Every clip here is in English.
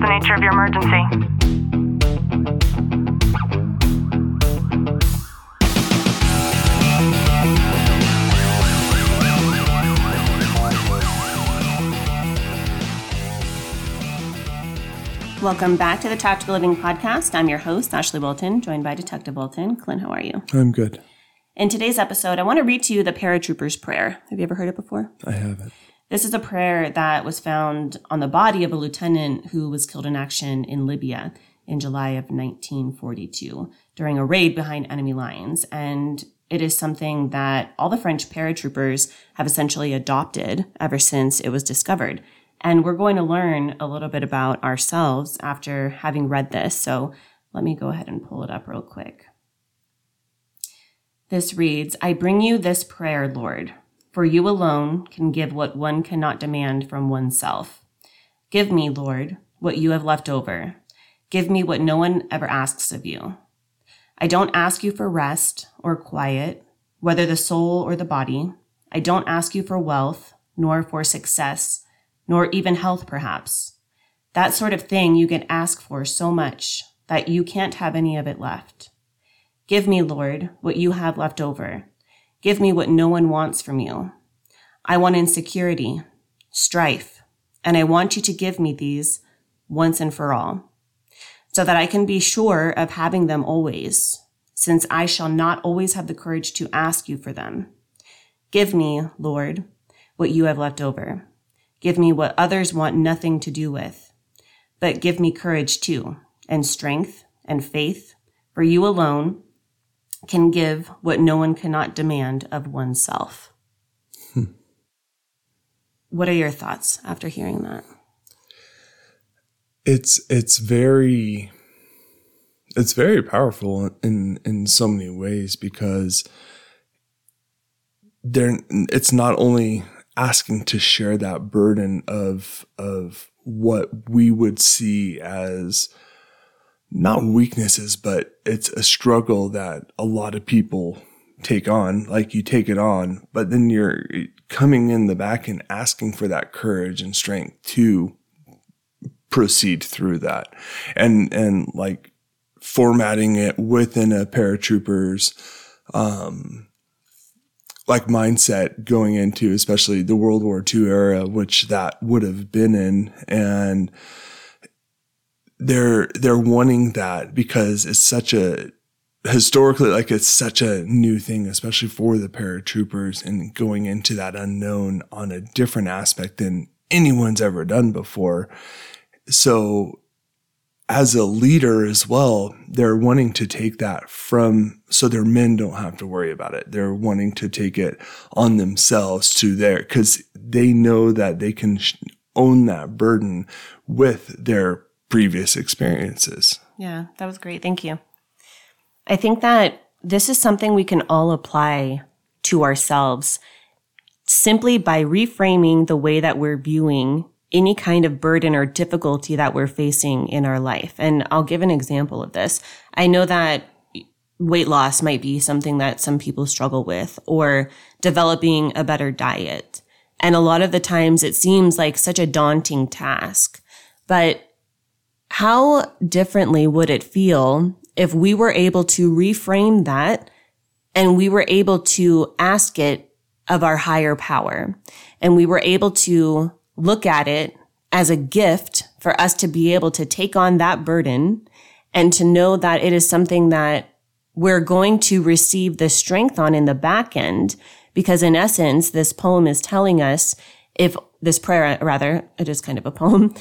the nature of your emergency? Welcome back to the Tactical Living Podcast. I'm your host, Ashley Bolton, joined by Detective Bolton. Clint, how are you? I'm good. In today's episode, I want to read to you the paratrooper's prayer. Have you ever heard it before? I haven't. This is a prayer that was found on the body of a lieutenant who was killed in action in Libya in July of 1942 during a raid behind enemy lines. And it is something that all the French paratroopers have essentially adopted ever since it was discovered. And we're going to learn a little bit about ourselves after having read this. So let me go ahead and pull it up real quick. This reads I bring you this prayer, Lord, for you alone can give what one cannot demand from oneself. Give me, Lord, what you have left over. Give me what no one ever asks of you. I don't ask you for rest or quiet, whether the soul or the body. I don't ask you for wealth, nor for success nor even health, perhaps. That sort of thing you can ask for so much that you can't have any of it left. Give me, Lord, what you have left over. Give me what no one wants from you. I want insecurity, strife, and I want you to give me these once and for all, so that I can be sure of having them always, since I shall not always have the courage to ask you for them. Give me, Lord, what you have left over. Give me what others want nothing to do with. But give me courage too, and strength and faith, for you alone can give what no one cannot demand of oneself. Hmm. What are your thoughts after hearing that? It's it's very it's very powerful in in so many ways because there it's not only asking to share that burden of of what we would see as not weaknesses, but it's a struggle that a lot of people take on. Like you take it on, but then you're coming in the back and asking for that courage and strength to proceed through that. And, and like formatting it within a paratrooper's, um, like mindset going into especially the World War II era, which that would have been in. And they're, they're wanting that because it's such a, historically, like it's such a new thing, especially for the paratroopers and going into that unknown on a different aspect than anyone's ever done before. So as a leader as well, they're wanting to take that from so their men don't have to worry about it. They're wanting to take it on themselves to their because they know that they can own that burden with their previous experiences. Yeah, that was great. Thank you. I think that this is something we can all apply to ourselves simply by reframing the way that we're viewing any kind of burden or difficulty that we're facing in our life. And I'll give an example of this. I know that weight loss might be something that some people struggle with or developing a better diet. And a lot of the times it seems like such a daunting task. But how differently would it feel if we were able to reframe that and we were able to ask it of our higher power and we were able to look at it as a gift for us to be able to take on that burden and to know that it is something that we're going to receive the strength on in the back end. Because in essence, this poem is telling us if this prayer, rather, it is kind of a poem.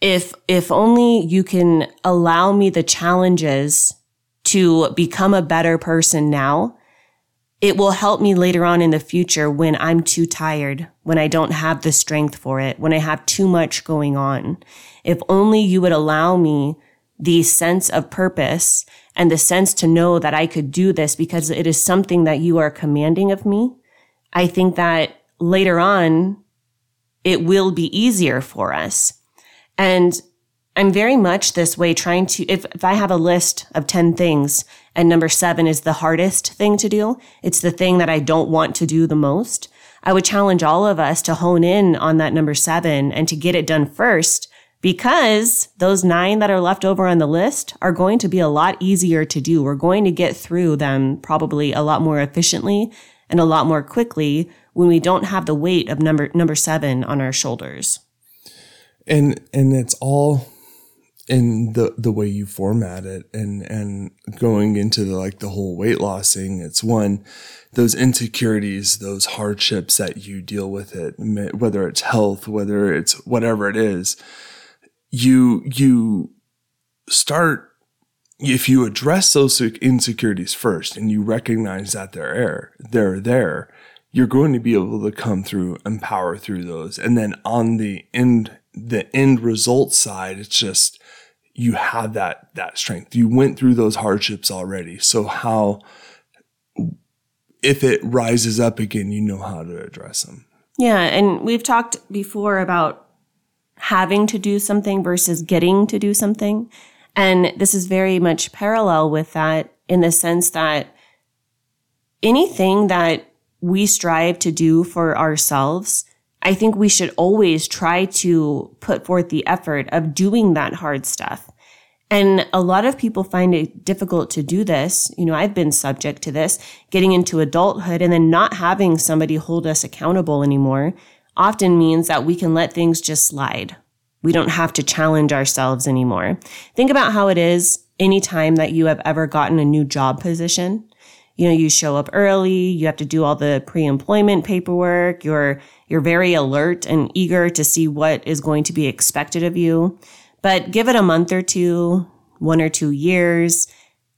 If, if only you can allow me the challenges to become a better person now, it will help me later on in the future when I'm too tired, when I don't have the strength for it, when I have too much going on. If only you would allow me the sense of purpose and the sense to know that I could do this because it is something that you are commanding of me. I think that later on, it will be easier for us. And I'm very much this way trying to, if, if I have a list of 10 things and number seven is the hardest thing to do, it's the thing that I don't want to do the most. I would challenge all of us to hone in on that number seven and to get it done first because those nine that are left over on the list are going to be a lot easier to do. We're going to get through them probably a lot more efficiently and a lot more quickly when we don't have the weight of number number 7 on our shoulders. And and it's all in the the way you format it and and going into the, like the whole weight loss thing it's one those insecurities those hardships that you deal with it whether it's health whether it's whatever it is you you start if you address those insecurities first and you recognize that they're there they're there you're going to be able to come through and power through those. And then on the end the end result side it's just you have that that strength. You went through those hardships already. So how if it rises up again, you know how to address them. Yeah, and we've talked before about having to do something versus getting to do something. And this is very much parallel with that in the sense that anything that we strive to do for ourselves I think we should always try to put forth the effort of doing that hard stuff. And a lot of people find it difficult to do this. You know, I've been subject to this, getting into adulthood and then not having somebody hold us accountable anymore often means that we can let things just slide. We don't have to challenge ourselves anymore. Think about how it is anytime that you have ever gotten a new job position you know, you show up early, you have to do all the pre-employment paperwork, you're, you're very alert and eager to see what is going to be expected of you. But give it a month or two, one or two years,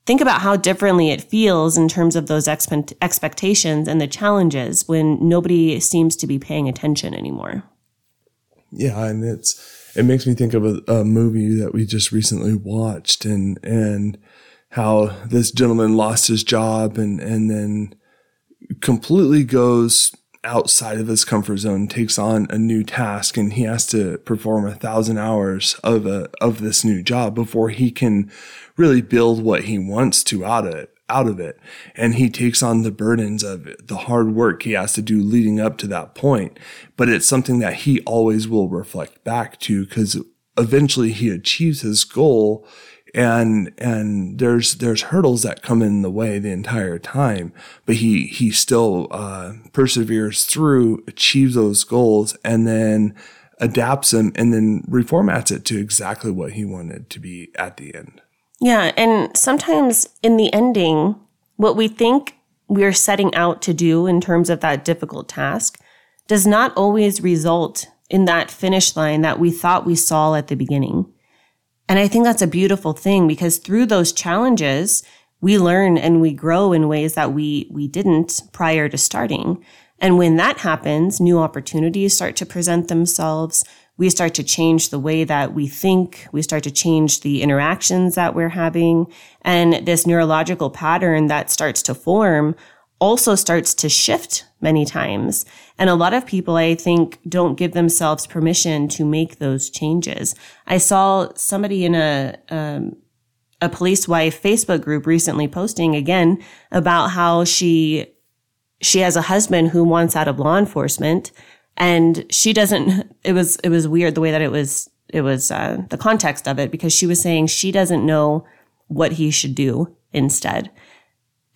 think about how differently it feels in terms of those expe- expectations and the challenges when nobody seems to be paying attention anymore. Yeah, and it's it makes me think of a, a movie that we just recently watched, and and how this gentleman lost his job and, and then completely goes outside of his comfort zone, takes on a new task, and he has to perform a thousand hours of a, of this new job before he can really build what he wants to out of it out of it. And he takes on the burdens of it, the hard work he has to do leading up to that point. But it's something that he always will reflect back to because eventually he achieves his goal and and there's there's hurdles that come in the way the entire time but he he still uh, perseveres through achieves those goals and then adapts them and then reformats it to exactly what he wanted to be at the end. Yeah and sometimes in the ending what we think we're setting out to do in terms of that difficult task does not always result in that finish line that we thought we saw at the beginning and I think that's a beautiful thing because through those challenges, we learn and we grow in ways that we, we didn't prior to starting. And when that happens, new opportunities start to present themselves. We start to change the way that we think. We start to change the interactions that we're having. And this neurological pattern that starts to form also starts to shift many times. And a lot of people, I think, don't give themselves permission to make those changes. I saw somebody in a, um, a police wife Facebook group recently posting again about how she, she has a husband who wants out of law enforcement and she doesn't, it was, it was weird the way that it was, it was, uh, the context of it because she was saying she doesn't know what he should do instead.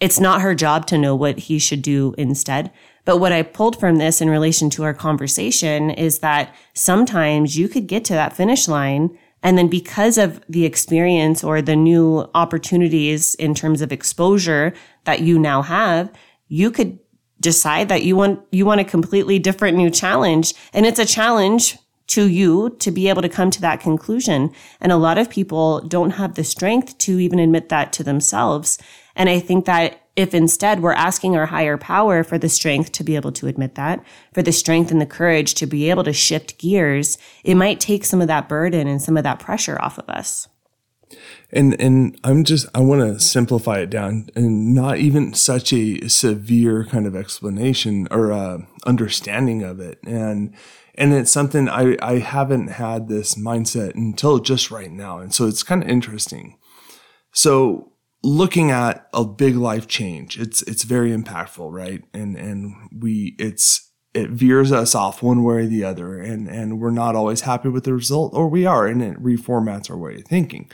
It's not her job to know what he should do instead. But what I pulled from this in relation to our conversation is that sometimes you could get to that finish line. And then because of the experience or the new opportunities in terms of exposure that you now have, you could decide that you want, you want a completely different new challenge. And it's a challenge to you to be able to come to that conclusion. And a lot of people don't have the strength to even admit that to themselves. And I think that if instead we're asking our higher power for the strength to be able to admit that, for the strength and the courage to be able to shift gears, it might take some of that burden and some of that pressure off of us. And and I'm just I want to simplify it down and not even such a severe kind of explanation or uh, understanding of it. And and it's something I I haven't had this mindset until just right now. And so it's kind of interesting. So looking at a big life change. It's it's very impactful, right? And and we it's it veers us off one way or the other and, and we're not always happy with the result or we are and it reformats our way of thinking.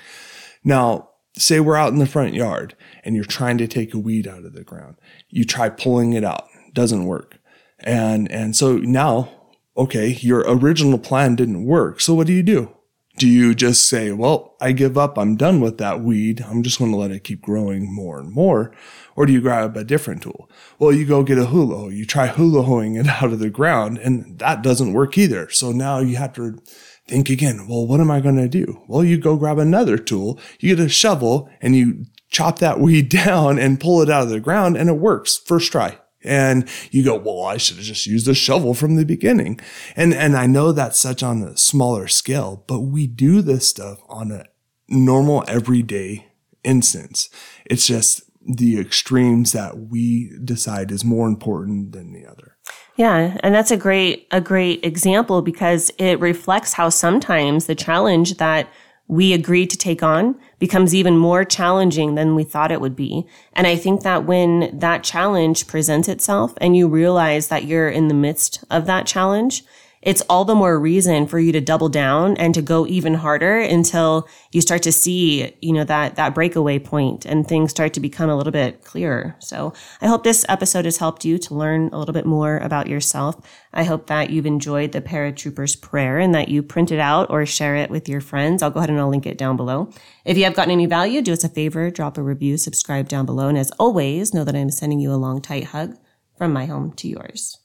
Now, say we're out in the front yard and you're trying to take a weed out of the ground. You try pulling it out. Doesn't work. And, and so now, okay, your original plan didn't work. So what do you do? Do you just say, well, I give up. I'm done with that weed. I'm just going to let it keep growing more and more. Or do you grab a different tool? Well, you go get a hula. You try hula hoeing it out of the ground and that doesn't work either. So now you have to think again. Well, what am I going to do? Well, you go grab another tool. You get a shovel and you chop that weed down and pull it out of the ground and it works first try. And you go, well, I should have just used a shovel from the beginning. And, and I know that's such on a smaller scale, but we do this stuff on a normal everyday instance. It's just the extremes that we decide is more important than the other. Yeah, and that's a great a great example because it reflects how sometimes the challenge that we agreed to take on becomes even more challenging than we thought it would be. And I think that when that challenge presents itself and you realize that you're in the midst of that challenge, it's all the more reason for you to double down and to go even harder until you start to see, you know, that, that breakaway point and things start to become a little bit clearer. So I hope this episode has helped you to learn a little bit more about yourself. I hope that you've enjoyed the paratrooper's prayer and that you print it out or share it with your friends. I'll go ahead and I'll link it down below. If you have gotten any value, do us a favor, drop a review, subscribe down below. And as always, know that I'm sending you a long, tight hug from my home to yours.